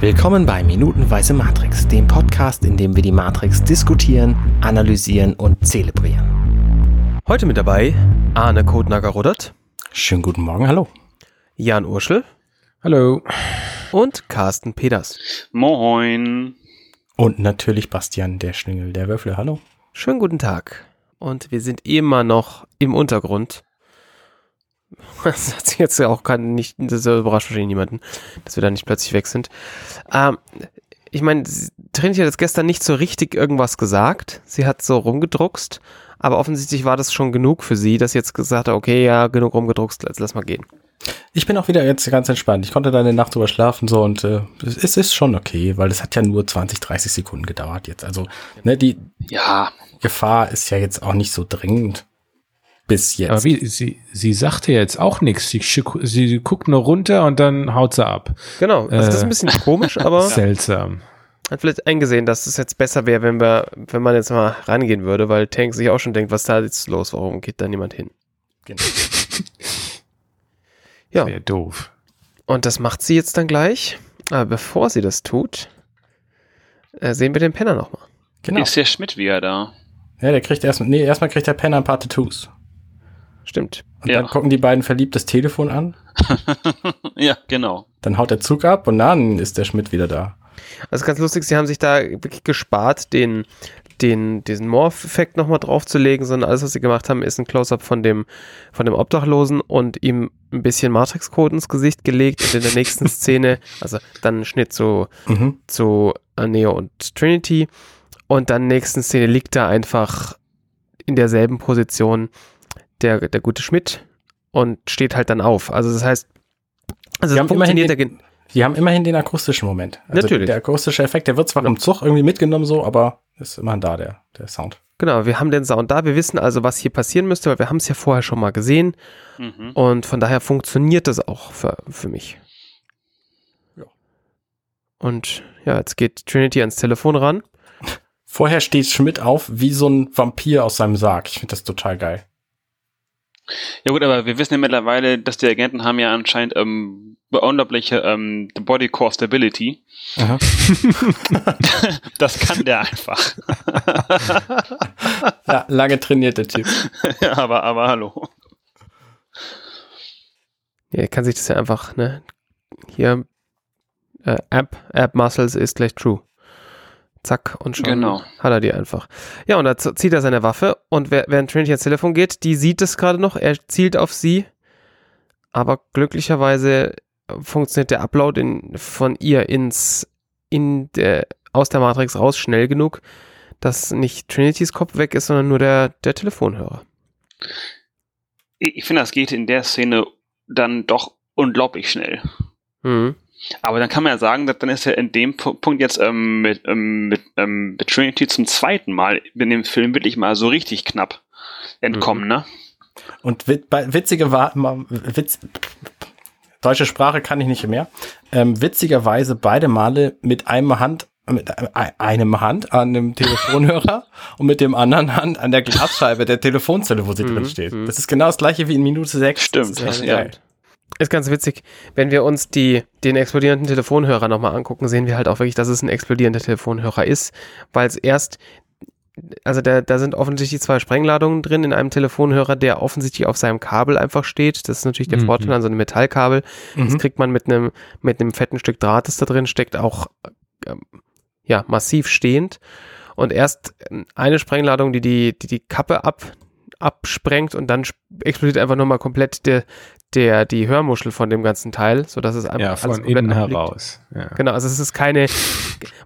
Willkommen bei Minutenweise Matrix, dem Podcast, in dem wir die Matrix diskutieren, analysieren und zelebrieren. Heute mit dabei Arne Kodnager-Ruddert. Schönen guten Morgen, hallo. Jan Urschel. Hallo. Und Carsten Peters. Moin. Und natürlich Bastian, der Schlingel der Würfel, hallo. Schönen guten Tag. Und wir sind immer noch im Untergrund. Das hat sich jetzt ja auch kein, nicht, das überrascht wahrscheinlich niemanden, dass wir da nicht plötzlich weg sind. Ähm, ich meine, Trinity hat jetzt gestern nicht so richtig irgendwas gesagt. Sie hat so rumgedruckst, aber offensichtlich war das schon genug für sie, dass sie jetzt gesagt hat, okay, ja, genug rumgedruckst, jetzt lass mal gehen. Ich bin auch wieder jetzt ganz entspannt. Ich konnte da eine Nacht drüber schlafen so und äh, es ist schon okay, weil es hat ja nur 20, 30 Sekunden gedauert jetzt. Also ne, die ja. Gefahr ist ja jetzt auch nicht so dringend bis jetzt. Aber wie, sie, sie sagte jetzt auch nichts. Sie, sie guckt nur runter und dann haut sie ab. Genau, also das ist ein bisschen äh, komisch, aber. Seltsam. Hat vielleicht eingesehen, dass es jetzt besser wäre, wenn wir, wenn man jetzt mal rangehen würde, weil Tank sich auch schon denkt, was da jetzt los, warum geht da niemand hin? Genau. ja. Wäre doof. Und das macht sie jetzt dann gleich. Aber bevor sie das tut, äh, sehen wir den Penner nochmal. Genau. Ist der Schmidt wieder da? Ja, der kriegt erstmal, nee, erstmal kriegt der Penner ein paar Tattoos. Stimmt. Und ja. dann gucken die beiden verliebt das Telefon an. ja, genau. Dann haut der Zug ab und dann ist der Schmidt wieder da. Also ganz lustig, sie haben sich da wirklich gespart, den, den, diesen Morph-Effekt nochmal draufzulegen, sondern alles, was sie gemacht haben, ist ein Close-Up von dem, von dem Obdachlosen und ihm ein bisschen Matrix-Code ins Gesicht gelegt und in der nächsten Szene, also dann ein Schnitt zu, mhm. zu Neo und Trinity und dann nächsten Szene liegt da einfach in derselben Position der, der gute Schmidt und steht halt dann auf. Also das heißt, also Sie haben funktioniert den, die haben immerhin den akustischen Moment. Also Natürlich. Der akustische Effekt, der wird zwar im Zug irgendwie mitgenommen so, aber ist immerhin da, der, der Sound. Genau, wir haben den Sound da, wir wissen also, was hier passieren müsste, weil wir haben es ja vorher schon mal gesehen. Mhm. Und von daher funktioniert das auch für, für mich. Ja. Und ja, jetzt geht Trinity ans Telefon ran. Vorher steht Schmidt auf wie so ein Vampir aus seinem Sarg. Ich finde das total geil. Ja gut, aber wir wissen ja mittlerweile, dass die Agenten haben ja anscheinend ähm, unglaubliche ähm, Body Core Stability. Aha. das kann der einfach. ja, lange trainiert Typ. ja, aber, aber hallo. Ja, er kann sich das ja einfach, ne? Hier, äh, App, App Muscles ist gleich true. Zack, und schon genau. hat er die einfach. Ja, und da zieht er seine Waffe und während Trinity ans Telefon geht, die sieht es gerade noch, er zielt auf sie, aber glücklicherweise funktioniert der Upload in, von ihr ins, in der, aus der Matrix raus schnell genug, dass nicht Trinitys Kopf weg ist, sondern nur der, der Telefonhörer. Ich finde, das geht in der Szene dann doch unglaublich schnell. Mhm. Aber dann kann man ja sagen, dass dann ist er in dem Punkt jetzt ähm, mit, ähm, mit, ähm, mit Trinity zum zweiten Mal in dem Film wirklich mal so richtig knapp entkommen, mhm. ne? Und witzige war, Witz, deutsche Sprache kann ich nicht mehr. Ähm, witzigerweise beide Male mit einem Hand mit einem Hand an dem Telefonhörer und mit dem anderen Hand an der Glasscheibe der Telefonzelle, wo sie mhm, drin steht. Mhm. Das ist genau das gleiche wie in Minute 6. Stimmt, das ist ja. Ist ganz witzig, wenn wir uns die, den explodierenden Telefonhörer nochmal angucken, sehen wir halt auch wirklich, dass es ein explodierender Telefonhörer ist, weil es erst, also da, da sind offensichtlich zwei Sprengladungen drin in einem Telefonhörer, der offensichtlich auf seinem Kabel einfach steht. Das ist natürlich der mhm. Vorteil an so einem Metallkabel. Mhm. Das kriegt man mit einem, mit einem fetten Stück Draht, das da drin steckt, auch ähm, ja, massiv stehend. Und erst eine Sprengladung, die die, die, die Kappe ab, absprengt und dann explodiert einfach nochmal komplett der, der, die Hörmuschel von dem ganzen Teil, so dass es einfach ja, von innen heraus. Ja. Genau, also es ist keine,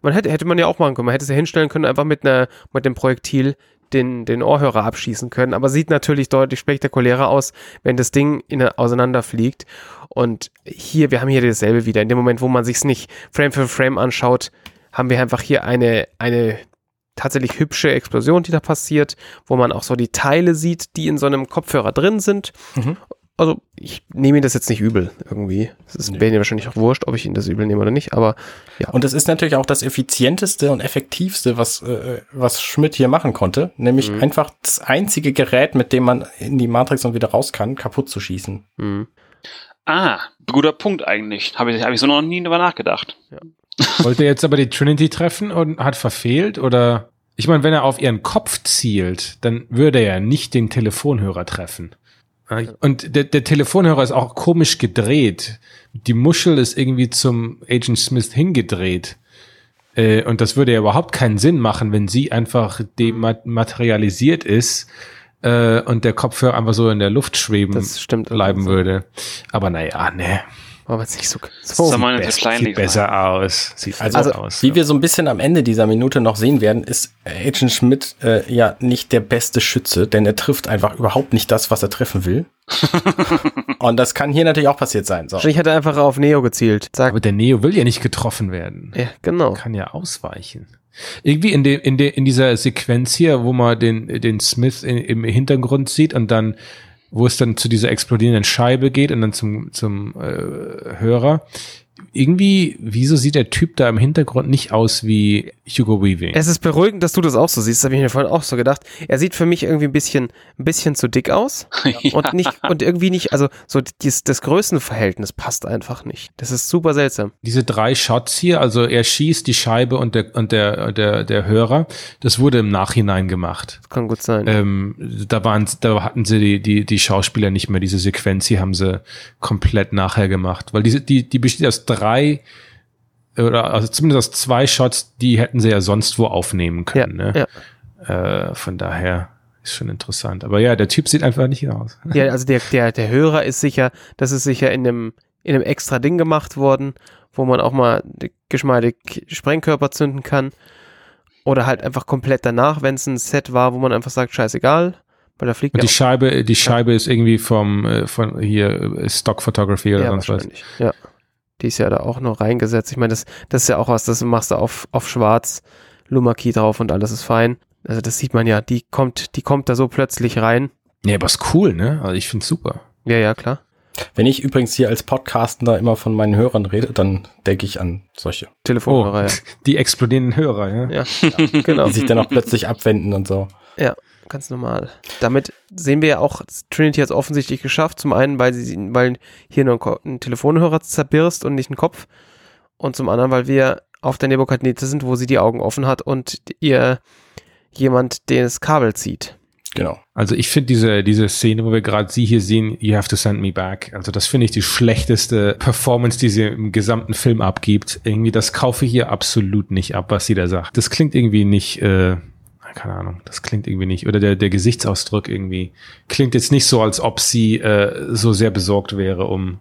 man hätte, hätte man ja auch machen können, man hätte es ja hinstellen können, einfach mit einer, mit dem Projektil den, den Ohrhörer abschießen können, aber sieht natürlich deutlich spektakulärer aus, wenn das Ding in, auseinanderfliegt. Und hier, wir haben hier dasselbe wieder. In dem Moment, wo man sich es nicht Frame für Frame anschaut, haben wir einfach hier eine, eine tatsächlich hübsche Explosion, die da passiert, wo man auch so die Teile sieht, die in so einem Kopfhörer drin sind. Mhm also ich nehme ihn das jetzt nicht übel irgendwie. Es ist nee. mir wahrscheinlich auch wurscht, ob ich ihn das übel nehme oder nicht, aber ja. Und es ist natürlich auch das effizienteste und effektivste, was, äh, was Schmidt hier machen konnte, nämlich mhm. einfach das einzige Gerät, mit dem man in die Matrix und wieder raus kann, kaputt zu schießen. Mhm. Ah, guter Punkt eigentlich. Habe ich, hab ich so noch nie drüber nachgedacht. Ja. Wollte er jetzt aber die Trinity treffen und hat verfehlt oder? Ich meine, wenn er auf ihren Kopf zielt, dann würde er nicht den Telefonhörer treffen. Und der, der Telefonhörer ist auch komisch gedreht. Die Muschel ist irgendwie zum Agent Smith hingedreht. Äh, und das würde ja überhaupt keinen Sinn machen, wenn sie einfach dematerialisiert ist äh, und der Kopfhörer einfach so in der Luft schweben bleiben würde. Aber naja, ne aber jetzt nicht so, so sieht, best, sieht besser aus. Sieht also, also aus. Wie wir so ein bisschen am Ende dieser Minute noch sehen werden, ist Agent Schmidt äh, ja nicht der beste Schütze, denn er trifft einfach überhaupt nicht das, was er treffen will. Und das kann hier natürlich auch passiert sein. So. Ich hätte einfach auf Neo gezielt. Sag. Aber der Neo will ja nicht getroffen werden. Ja, genau. Kann ja ausweichen. Irgendwie in, de, in, de, in dieser Sequenz hier, wo man den, den Smith in, im Hintergrund sieht und dann wo es dann zu dieser explodierenden Scheibe geht und dann zum, zum äh, Hörer irgendwie, wieso sieht der Typ da im Hintergrund nicht aus wie Hugo Weaving? Es ist beruhigend, dass du das auch so siehst. Das habe ich mir vorhin auch so gedacht. Er sieht für mich irgendwie ein bisschen, ein bisschen zu dick aus ja. und nicht und irgendwie nicht. Also so dies, das Größenverhältnis passt einfach nicht. Das ist super seltsam. Diese drei Shots hier, also er schießt die Scheibe und der und der der der Hörer. Das wurde im Nachhinein gemacht. Das kann gut sein. Ähm, da waren, da hatten sie die die die Schauspieler nicht mehr. Diese Sequenz hier haben sie komplett nachher gemacht, weil diese die die besteht aus drei oder also zumindest aus zwei Shots, die hätten sie ja sonst wo aufnehmen können. Ja, ne? ja. Äh, von daher ist schon interessant. Aber ja, der Typ sieht einfach nicht aus. Ja, also der, der, der Hörer ist sicher, das ist sicher in einem, in einem extra Ding gemacht worden, wo man auch mal geschmeidig Sprengkörper zünden kann. Oder halt einfach komplett danach, wenn es ein Set war, wo man einfach sagt, scheißegal. Weil da fliegt Und die Scheibe, die Scheibe ja. ist irgendwie vom, äh, von hier äh, Stock Photography oder ja, sonst was. Ja. Die ist ja da auch noch reingesetzt. Ich meine, das, das ist ja auch was, das machst du auf, auf schwarz, Lumaki drauf und alles ist fein. Also das sieht man ja, die kommt, die kommt da so plötzlich rein. Ja, aber ist cool, ne? Also ich find's super. Ja, ja, klar. Wenn ich übrigens hier als Podcastender immer von meinen Hörern rede, dann denke ich an solche. Telefonhörer, oh, ja. Die explodierenden Hörer, ja. Ja, ja genau. Die sich dann auch plötzlich abwenden und so. Ja ganz normal. Damit sehen wir ja auch, Trinity hat es offensichtlich geschafft. Zum einen, weil sie, weil hier nur ein, Telefonhörer zerbirst und nicht ein Kopf. Und zum anderen, weil wir auf der Nebukadnezar sind, wo sie die Augen offen hat und ihr jemand das Kabel zieht. Genau. Also ich finde diese, diese Szene, wo wir gerade sie hier sehen, You have to send me back. Also das finde ich die schlechteste Performance, die sie im gesamten Film abgibt. Irgendwie, das kaufe ich hier absolut nicht ab, was sie da sagt. Das klingt irgendwie nicht, äh, keine Ahnung, das klingt irgendwie nicht. Oder der, der Gesichtsausdruck irgendwie klingt jetzt nicht so, als ob sie äh, so sehr besorgt wäre um,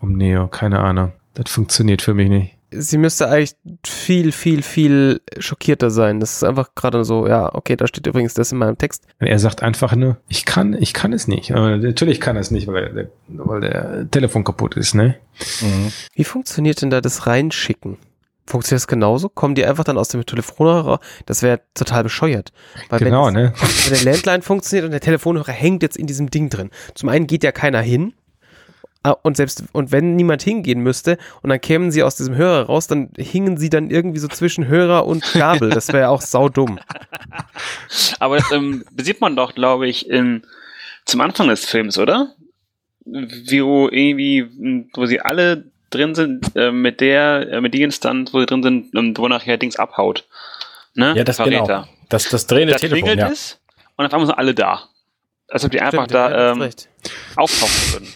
um Neo. Keine Ahnung. Das funktioniert für mich nicht. Sie müsste eigentlich viel, viel, viel schockierter sein. Das ist einfach gerade so, ja, okay, da steht übrigens das in meinem Text. Er sagt einfach nur, ich kann, ich kann es nicht. Aber natürlich kann er es nicht, weil der, weil der Telefon kaputt ist, ne? Mhm. Wie funktioniert denn da das Reinschicken? Funktioniert das genauso? Kommen die einfach dann aus dem Telefonhörer? Das wäre total bescheuert. Weil genau, wenn ne? Wenn der Landline funktioniert und der Telefonhörer hängt jetzt in diesem Ding drin. Zum einen geht ja keiner hin. Ah, und selbst, und wenn niemand hingehen müsste und dann kämen sie aus diesem Hörer raus, dann hingen sie dann irgendwie so zwischen Hörer und Kabel. Das wäre ja auch saudumm. Aber das ähm, sieht man doch, glaube ich, in, zum Anfang des Films, oder? Wie wo irgendwie, wo sie alle drin sind, äh, mit der, äh, mit die Instanz, wo sie drin sind, und wo nachher Dings abhaut. Ne? Ja, das Verräter. genau. Das, das drehende das Telefon, ja. ist und auf einmal sind alle da. Als ob die einfach Stimmt, da ähm, auftauchen würden.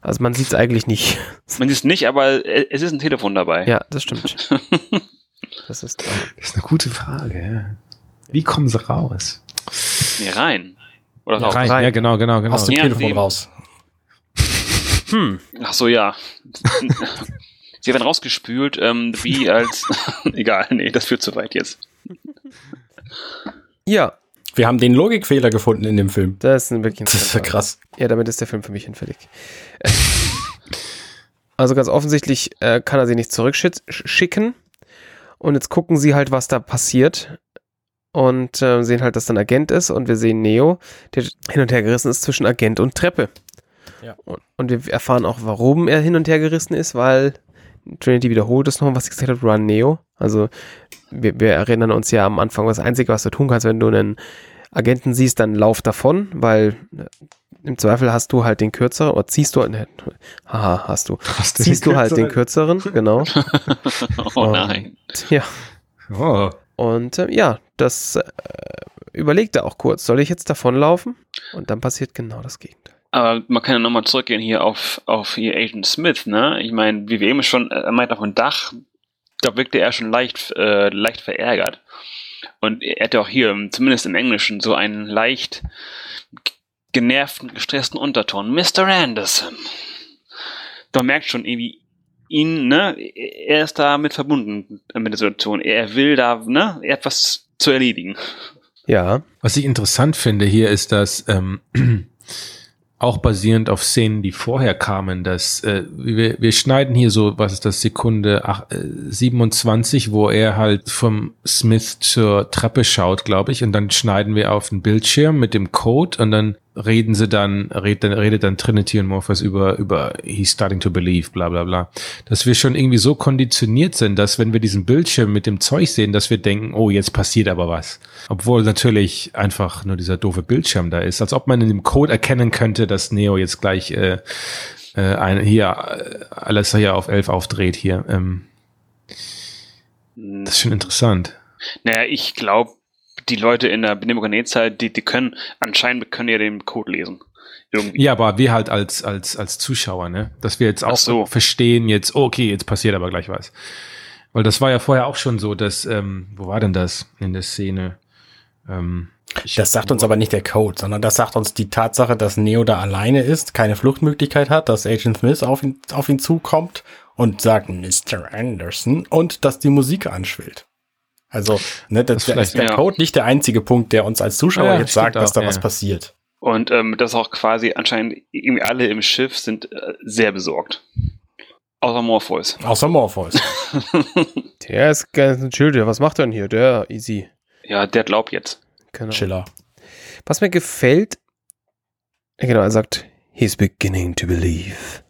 Also man sieht es eigentlich nicht. Man sieht es nicht, aber es ist ein Telefon dabei. Ja, das stimmt. das, ist, das ist eine gute Frage. Wie kommen sie raus? Nee, rein. Oder ja, rein. rein. Ja, genau, genau, genau. Aus dem Telefon raus. Hm. Ach so, ja. Sie werden rausgespült, ähm, wie als. Egal, nee, das führt zu weit jetzt. Ja. Wir haben den Logikfehler gefunden in dem Film. Das ist ein wirklich Das ist ja krass. Ja, damit ist der Film für mich hinfällig. Also ganz offensichtlich äh, kann er sie nicht zurückschicken. Und jetzt gucken sie halt, was da passiert. Und äh, sehen halt, dass dann Agent ist. Und wir sehen Neo, der hin und her gerissen ist zwischen Agent und Treppe. Ja. Und, und, wir erfahren auch, warum er hin und her gerissen ist, weil Trinity wiederholt es nochmal, was sie gesagt hat, Run Neo. Also wir, wir, erinnern uns ja am Anfang, das Einzige, was du tun kannst, wenn du einen Agenten siehst, dann lauf davon, weil äh, im Zweifel hast du halt den kürzeren, oder ziehst du, ne, haha, hast du, Hast ziehst du halt den kürzeren, genau. oh nein. Und, ja, Oh. und äh, ja, das äh, überlegt er auch kurz, soll ich jetzt davonlaufen? Und dann passiert genau das Gegenteil. Aber man kann ja nochmal zurückgehen hier auf, auf hier Agent Smith, ne? Ich meine, wie wir eben schon, äh, er meint auf dem Dach, da wirkte er schon leicht, äh, leicht verärgert. Und er hat ja auch hier, zumindest im Englischen, so einen leicht genervten, gestressten Unterton. Mr. Anderson. Da merkt schon irgendwie ihn, ne? Er ist da mit verbunden mit der Situation. Er will da, ne? Etwas zu erledigen. Ja, Was ich interessant finde hier ist, dass ähm, auch basierend auf Szenen, die vorher kamen, dass äh, wir, wir schneiden hier so, was ist das, Sekunde ach, äh, 27, wo er halt vom Smith zur Treppe schaut, glaube ich, und dann schneiden wir auf den Bildschirm mit dem Code und dann reden sie dann, redet dann, redet dann Trinity und Morpheus über, über he's starting to believe, bla bla bla. Dass wir schon irgendwie so konditioniert sind, dass wenn wir diesen Bildschirm mit dem Zeug sehen, dass wir denken, oh, jetzt passiert aber was. Obwohl natürlich einfach nur dieser doofe Bildschirm da ist. Als ob man in dem Code erkennen könnte, dass Neo jetzt gleich äh, äh, ein, hier äh, alles hier auf 11 aufdreht hier. Ähm, das ist schon interessant. Naja, ich glaube, die Leute in der Nebukadnezar, die, die können, anscheinend können ja den Code lesen. Irgendwie. Ja, aber wir halt als, als, als Zuschauer, ne? Dass wir jetzt auch so. verstehen, jetzt, oh, okay, jetzt passiert aber gleich was. Weil das war ja vorher auch schon so, dass, ähm, wo war denn das in der Szene? Ähm, Das sagt uns aber nicht der Code, sondern das sagt uns die Tatsache, dass Neo da alleine ist, keine Fluchtmöglichkeit hat, dass Agent Smith auf ihn, auf ihn zukommt und sagt Mr. Anderson und dass die Musik anschwillt. Also, ne, das, Das der, vielleicht- der ja. Code nicht der einzige Punkt, der uns als Zuschauer Ja, jetzt sagt, dass auch, da ja. was passiert. Und ähm, das auch quasi anscheinend irgendwie alle im Schiff sind äh, sehr besorgt. Außer Morpheus. Außer Morpheus. der ist ganz chill, der, was macht er denn hier? Der, easy. ja, der glaubt jetzt. Genau. Chiller. Was mir gefällt, genau, er sagt, he's beginning to believe.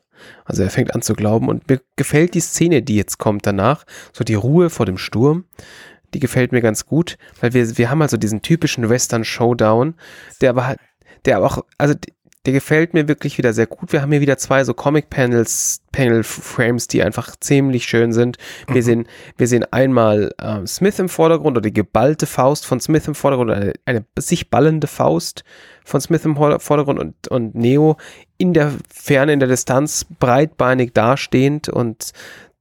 Also er fängt an zu glauben und mir gefällt die Szene, die jetzt kommt danach, so die Ruhe vor dem Sturm, die gefällt mir ganz gut, weil wir, wir haben also diesen typischen Western Showdown, der aber der aber auch, also der gefällt mir wirklich wieder sehr gut. Wir haben hier wieder zwei so Comic Panels, Panel Frames, die einfach ziemlich schön sind. Wir sehen, wir sehen einmal ähm, Smith im Vordergrund oder die geballte Faust von Smith im Vordergrund, eine, eine sich ballende Faust von Smith im Vordergrund und, und Neo in der Ferne, in der Distanz, breitbeinig dastehend und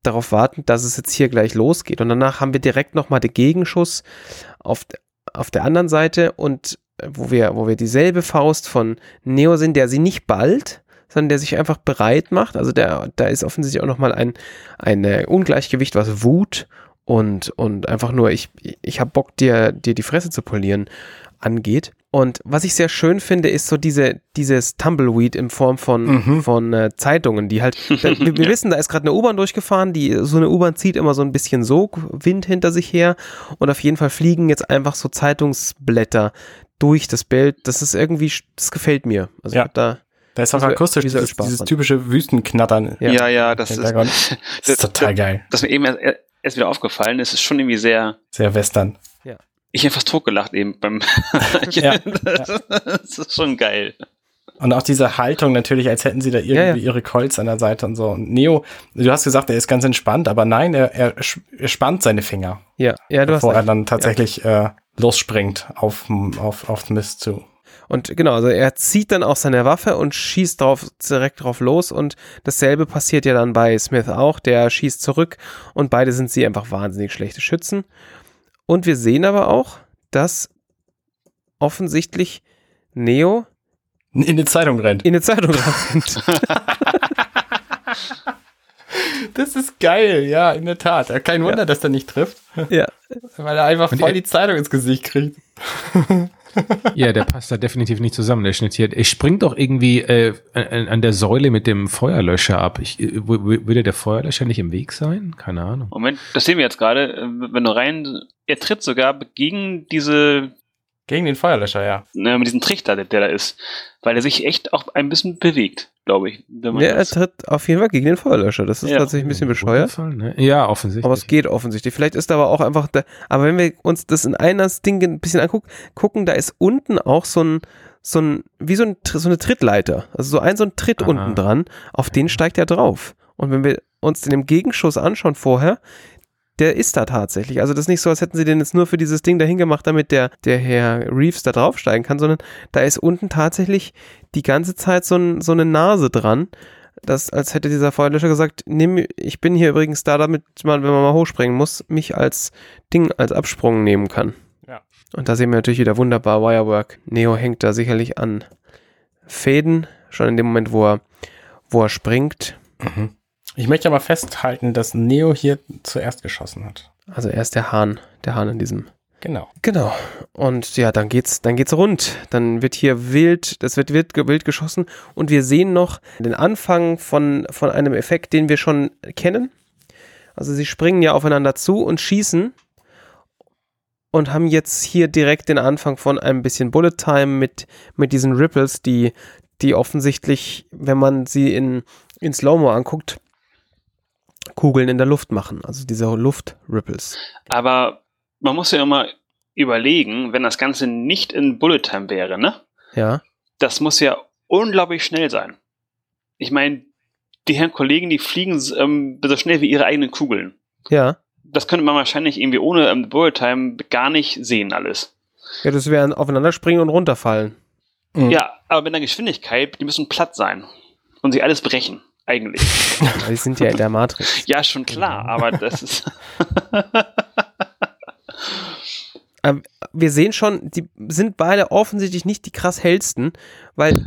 darauf wartend, dass es jetzt hier gleich losgeht. Und danach haben wir direkt nochmal den Gegenschuss auf, auf der anderen Seite und äh, wo wir, wo wir dieselbe Faust von Neo sehen, der sie nicht ballt, sondern der sich einfach bereit macht. Also der, da ist offensichtlich auch nochmal ein, ein äh, Ungleichgewicht, was Wut und, und einfach nur, ich, ich hab Bock, dir, dir die Fresse zu polieren, angeht. Und was ich sehr schön finde, ist so diese, dieses Tumbleweed in Form von, Mhm. von äh, Zeitungen, die halt, da, wir, wir wissen, da ist gerade eine U-Bahn durchgefahren, die, so eine U-Bahn zieht immer so ein bisschen Sogwind hinter sich her und auf jeden Fall fliegen jetzt einfach so Zeitungsblätter durch das Bild. Das ist irgendwie, das gefällt mir. Also Ja. ich hab da, Da ist auch akustisch dieses, Spaß dieses typische Wüstenknattern. Ja. Ja, ja, das ist. Das ist total geil. dass mir eben erst, erst wieder aufgefallen ist, ist schon irgendwie sehr, Sehr western. Ich habe fast totgelacht eben beim, Ja, das ist schon geil. Und auch diese Haltung natürlich, als hätten sie da irgendwie Ja, ja. ihre Colts an der Seite und so. Und Neo, du hast gesagt, er ist ganz entspannt, aber nein, er, er, er spannt seine Finger, ja, ja, du hast bevor er dann tatsächlich äh, losspringt auf, auf, auf Mist zu. Und genau, also er zieht dann auch seine Waffe und schießt drauf, direkt drauf los und dasselbe passiert ja dann bei Smith auch, der schießt zurück und beide sind sie einfach wahnsinnig schlechte Schützen. Und wir sehen aber auch, dass offensichtlich Neo In die Zeitung rennt. in eine Zeitung rennt. Das ist geil, ja, in der Tat. Ja, Kein Wunder, dass der nicht trifft, ja, weil er einfach Und voll er- die Zeitung ins Gesicht kriegt. Ja, der passt da definitiv nicht zusammen, der Schnitt hier. Er springt doch irgendwie äh, an, an der Säule mit dem Feuerlöscher ab. Ich, äh, würde der Feuerlöscher nicht im Weg sein? Keine Ahnung. Moment, das sehen wir jetzt gerade. äh, Wenn du rein, er tritt sogar gegen diese Gegen den Feuerlöscher, ja. Ne, mit diesem Trichter, der, der da ist. Weil er sich echt auch ein bisschen bewegt, glaube ich. wenn man Ja, er tritt auf jeden Fall gegen den Feuerlöscher. Das ist Ja. tatsächlich ein bisschen bescheuert. Fall, ne? Ja, offensichtlich. Aber es geht offensichtlich. Vielleicht ist aber auch einfach, da, aber wenn wir uns das in einer Ding ein bisschen angucken, gucken, da ist unten auch so ein, so ein, wie so, ein, so eine Trittleiter. Also so ein, so ein Tritt Aha. unten dran, auf den steigt er drauf. Und wenn wir uns den im Gegenschuss anschauen vorher, der ist da tatsächlich. Also das ist nicht so, als hätten sie den jetzt nur für dieses Ding dahin gemacht, damit der, der Herr Reeves da draufsteigen kann, sondern da ist unten tatsächlich die ganze Zeit so, ein, so eine Nase dran. Das, als hätte dieser Feuerlöscher gesagt, nimm, ich bin hier übrigens da, damit man, wenn man mal hochspringen muss, mich als Ding, als Absprung nehmen kann. Ja. Und da sehen wir natürlich wieder wunderbar Wirework. Neo hängt da sicherlich an Fäden, schon in dem Moment, wo er, wo er springt. Mhm. Ich möchte aber festhalten, dass Neo hier zuerst geschossen hat. Also er ist der Hahn, der Hahn in diesem Genau. Genau. Und ja, dann geht's, dann geht's rund. Dann wird hier wild, das wird wild, wild geschossen und wir sehen noch den Anfang von, von einem Effekt, den wir schon kennen. Also sie springen ja aufeinander zu und schießen und haben jetzt hier direkt den Anfang von ein bisschen Bullet Time mit, mit diesen Ripples, die, die offensichtlich, wenn man sie in, in Slow-Mo anguckt, Kugeln in der Luft machen. Also diese Luft-Ripples. Aber man muss ja immer überlegen, wenn das Ganze nicht in Bullet Time wäre, ne? Ja. Das muss ja unglaublich schnell sein. Ich meine, die Herren Kollegen, die fliegen ähm, so schnell wie ihre eigenen Kugeln. Ja. Das könnte man wahrscheinlich irgendwie ohne ähm, Bullet Time gar nicht sehen alles. Ja, das wäre ein aufeinander springen und runterfallen. Mhm. Ja, aber mit einer Geschwindigkeit, die müssen platt sein und sie alles brechen, eigentlich. Die sind ja in der Matrix. ja, schon klar, aber das ist. Ähm, wir sehen schon, die sind beide offensichtlich nicht die krass hellsten, weil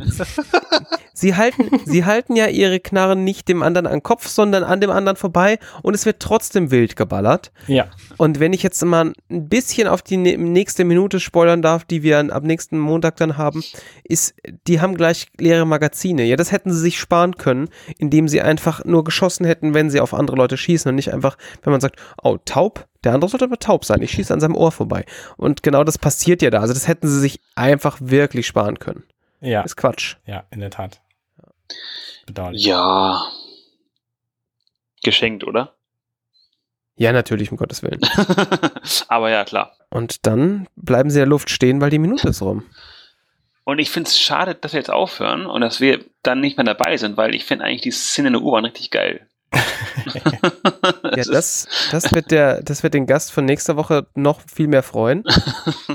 sie halten, sie halten ja ihre Knarren nicht dem anderen an den Kopf, sondern an dem anderen vorbei und es wird trotzdem wild geballert. Ja. Und wenn ich jetzt mal ein bisschen auf die ne- nächste Minute spoilern darf, die wir ab nächsten Montag dann haben, ist, die haben gleich leere Magazine. Ja, das hätten sie sich sparen können, indem sie einfach nur geschossen hätten, wenn sie auf andere Leute schießen und nicht einfach, wenn man sagt, oh, taub, der andere sollte aber taub sein, ich schieße an seinem Ohr vorbei. Und genau das passiert ja da. Also das hätten sie sich einfach wirklich sparen können. Ja. Ist Quatsch. Ja, in der Tat. Bedauerlich. ja. Geschenkt, oder? Ja, natürlich, um Gottes Willen. aber ja, klar. Und dann bleiben sie in der Luft stehen, weil die Minute ist rum. Und ich finde es schade, dass wir jetzt aufhören und dass wir dann nicht mehr dabei sind, weil ich finde eigentlich die Szene in der U-Bahn richtig geil. Ja, das, das, wird der, das wird den Gast von nächster Woche noch viel mehr freuen,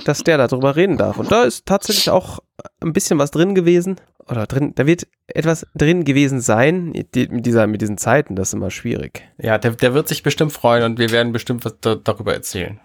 dass der darüber reden darf. Und da ist tatsächlich auch ein bisschen was drin gewesen. Oder drin, da wird etwas drin gewesen sein, die, mit, dieser, mit diesen Zeiten, das ist immer schwierig. Ja, der, der wird sich bestimmt freuen und wir werden bestimmt was da, darüber erzählen.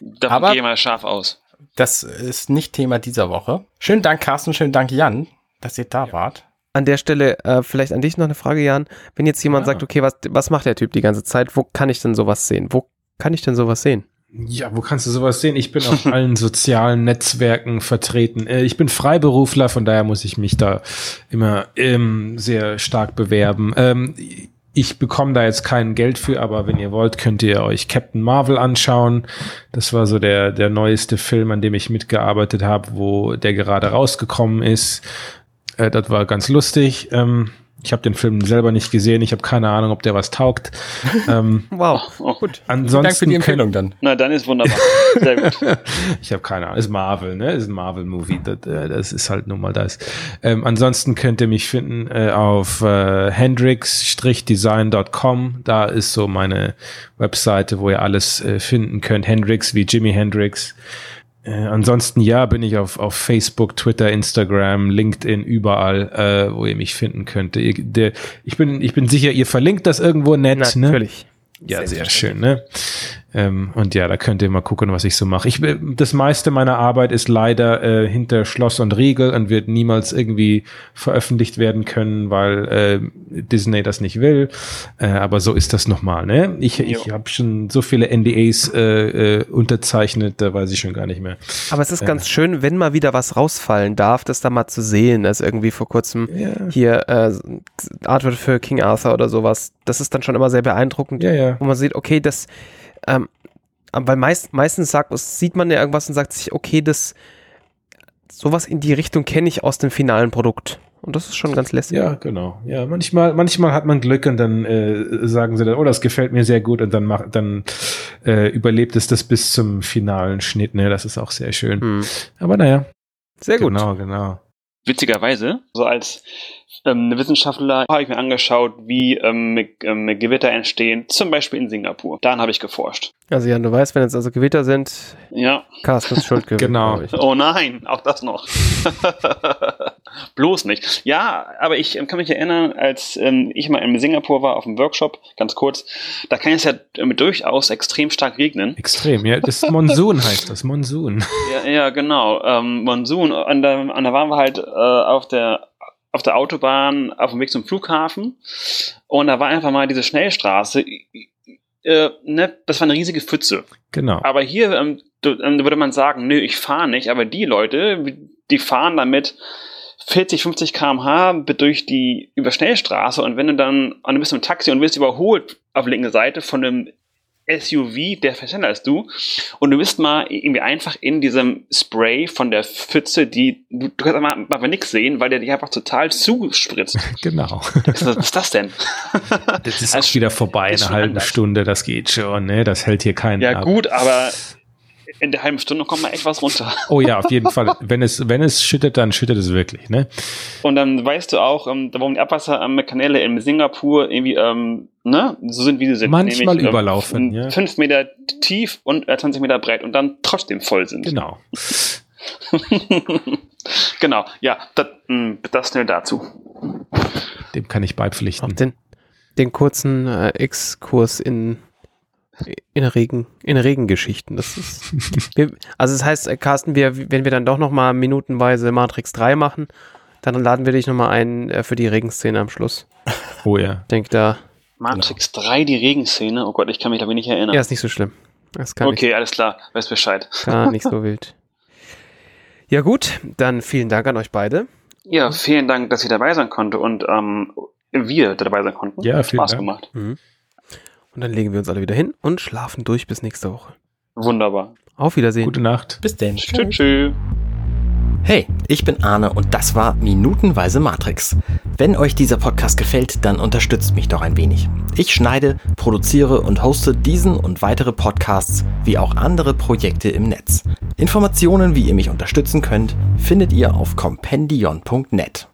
Davon Aber- gehe ich mal scharf aus. Das ist nicht Thema dieser Woche. Schönen Dank, Carsten, schönen Dank, Jan, dass ihr da wart. An der Stelle äh, vielleicht an dich noch eine Frage, Jan. Wenn jetzt jemand Ja. sagt, okay, was, was macht der Typ die ganze Zeit? Wo kann ich denn sowas sehen? Wo kann ich denn sowas sehen? Ja, wo kannst du sowas sehen? Ich bin auf allen sozialen Netzwerken vertreten. Äh, Ich bin Freiberufler, von daher muss ich mich da immer ähm, sehr stark bewerben. Ähm, ich bekomme da jetzt kein Geld für, aber wenn ihr wollt, könnt ihr euch Captain Marvel anschauen. Das war so der, der neueste Film, an dem ich mitgearbeitet habe, wo der gerade rausgekommen ist. Äh, das war ganz lustig. Ähm, ich habe den Film selber nicht gesehen. Ich habe keine Ahnung, ob der was taugt. ähm, Wow. Oh, Gut. ansonsten Dank für die könnt- Empfehlung dann. na, dann ist wunderbar. Sehr gut. ich habe keine Ahnung. Ist Marvel, ne? Ist ein Marvel-Movie. Das, äh, das ist halt nun mal das. Ähm, ansonsten könnt ihr mich finden äh, auf äh, hendrix-design.com. Da ist so meine Webseite, wo ihr alles äh, finden könnt. Hendrix wie Jimi Hendrix. Äh, ansonsten ja, bin ich auf, auf Facebook, Twitter, Instagram, LinkedIn, überall, äh, wo ihr mich finden könnt. Ihr, der, ich, bin, ich bin sicher, ihr verlinkt das irgendwo nett. Ne? Ja, sehr schön, ne? Ähm, und ja, da könnt ihr mal gucken, was ich so mache. Ich, das meiste meiner Arbeit ist leider äh, hinter Schloss und Riegel und wird niemals irgendwie veröffentlicht werden können, weil äh, Disney das nicht will. Äh, aber so ist das nochmal, ne? Ich, ich habe schon so viele NDAs äh, äh, unterzeichnet, da weiß ich schon gar nicht mehr. Aber es ist ganz schön, wenn mal wieder was rausfallen darf, das da mal zu sehen. Also irgendwie vor kurzem Ja. hier äh, Artwork für King Arthur oder sowas. Das ist dann schon immer sehr beeindruckend, Ja, ja. Wo man sieht, okay, das ähm, weil meist, meistens sagt, sieht man ja irgendwas und sagt sich, okay, das sowas in die Richtung kenne ich aus dem finalen Produkt. Und das ist schon ganz lässig. Ja, genau. Ja, manchmal, manchmal hat man Glück und dann äh, sagen sie dann, oh, das gefällt mir sehr gut und dann macht, dann äh, überlebt es das bis zum finalen Schnitt. Ne, das ist auch sehr schön. Hm. Aber naja. Sehr gut. Genau, genau. Witzigerweise, so als ähm, Wissenschaftler habe ich mir angeschaut, wie ähm, ähm, Gewitter entstehen, zum Beispiel in Singapur. Daran habe ich geforscht. Also Jan, du weißt, wenn jetzt also Gewitter sind, ja. Carstens Schuld gewesen. genau. Oh nein, auch das noch. Bloß nicht. Ja, aber ich ähm, kann mich erinnern, als ähm, ich mal in Singapur war auf dem Workshop, ganz kurz, da kann es ja ähm, durchaus extrem stark regnen. Extrem, ja. Das Monsun heißt das, Monsun. Ja, ja genau. Ähm, Monsun. Und da, und da waren wir halt äh, auf der auf der Autobahn auf dem Weg zum Flughafen und da war einfach mal diese Schnellstraße. Äh, ne, das war eine riesige Pfütze. Genau. Aber hier ähm, ähm würde man sagen, nö, ich fahre nicht, aber die Leute, die fahren damit 40, 50 km/h durch die über Schnellstraße und wenn du dann und du bist im Taxi und wirst überholt auf der linken Seite von einem SUV, der schneller als du. Und du bist mal irgendwie einfach in diesem Spray von der Pfütze, die du, du kannst aber, aber nichts sehen, weil der dich einfach total zuspritzt. Genau. Was ist das denn? Das ist auch wieder vorbei, eine halbe. Stunde, das geht schon, ne? Das hält hier keinen Ja, ab. gut, aber in der halben Stunde kommt mal echt was runter. Oh ja, auf jeden Fall. Wenn es, wenn es schüttet, dann schüttet es wirklich, ne? Und dann weißt du auch, ähm, warum die Abwasserkanäle in Singapur irgendwie, ähm, ne, so sind, wie sie sind. Manchmal Nämlich, überlaufen, ähm, ja. Fünf Meter tief und äh, 20 Meter breit und dann trotzdem voll sind. Genau. genau, ja, das, mm, das schnell dazu. Dem kann ich beipflichten. Den, den kurzen äh, Exkurs in in Regen, in Regengeschichten. Das ist, wir, also das heißt, äh, Carsten, wir, wenn wir dann doch noch mal minutenweise Matrix 3 machen, dann laden wir dich noch mal ein äh, für die Regenszene am Schluss. Oh ja. Denk da. Matrix genau. 3, die Regenszene. Oh Gott, ich kann mich da nicht erinnern. Ja, ist nicht so schlimm. okay, nicht, alles klar. Weiß Bescheid. Gar nicht so wild. Ja gut, dann vielen Dank an euch beide. Ja, vielen Dank, dass ich dabei sein konnte und ähm, wir dabei sein konnten. Ja, vielen Spaß Dank. gemacht. Mhm. Und dann legen wir uns alle wieder hin und schlafen durch bis nächste Woche. Wunderbar. Auf Wiedersehen. Gute Nacht. Bis denn. Tschüss. Tschüss. Hey, ich bin Arne und das war Minutenweise Matrix. Wenn euch dieser Podcast gefällt, dann unterstützt mich doch ein wenig. Ich schneide, produziere und hoste diesen und weitere Podcasts wie auch andere Projekte im Netz. Informationen, wie ihr mich unterstützen könnt, findet ihr auf compendion.net.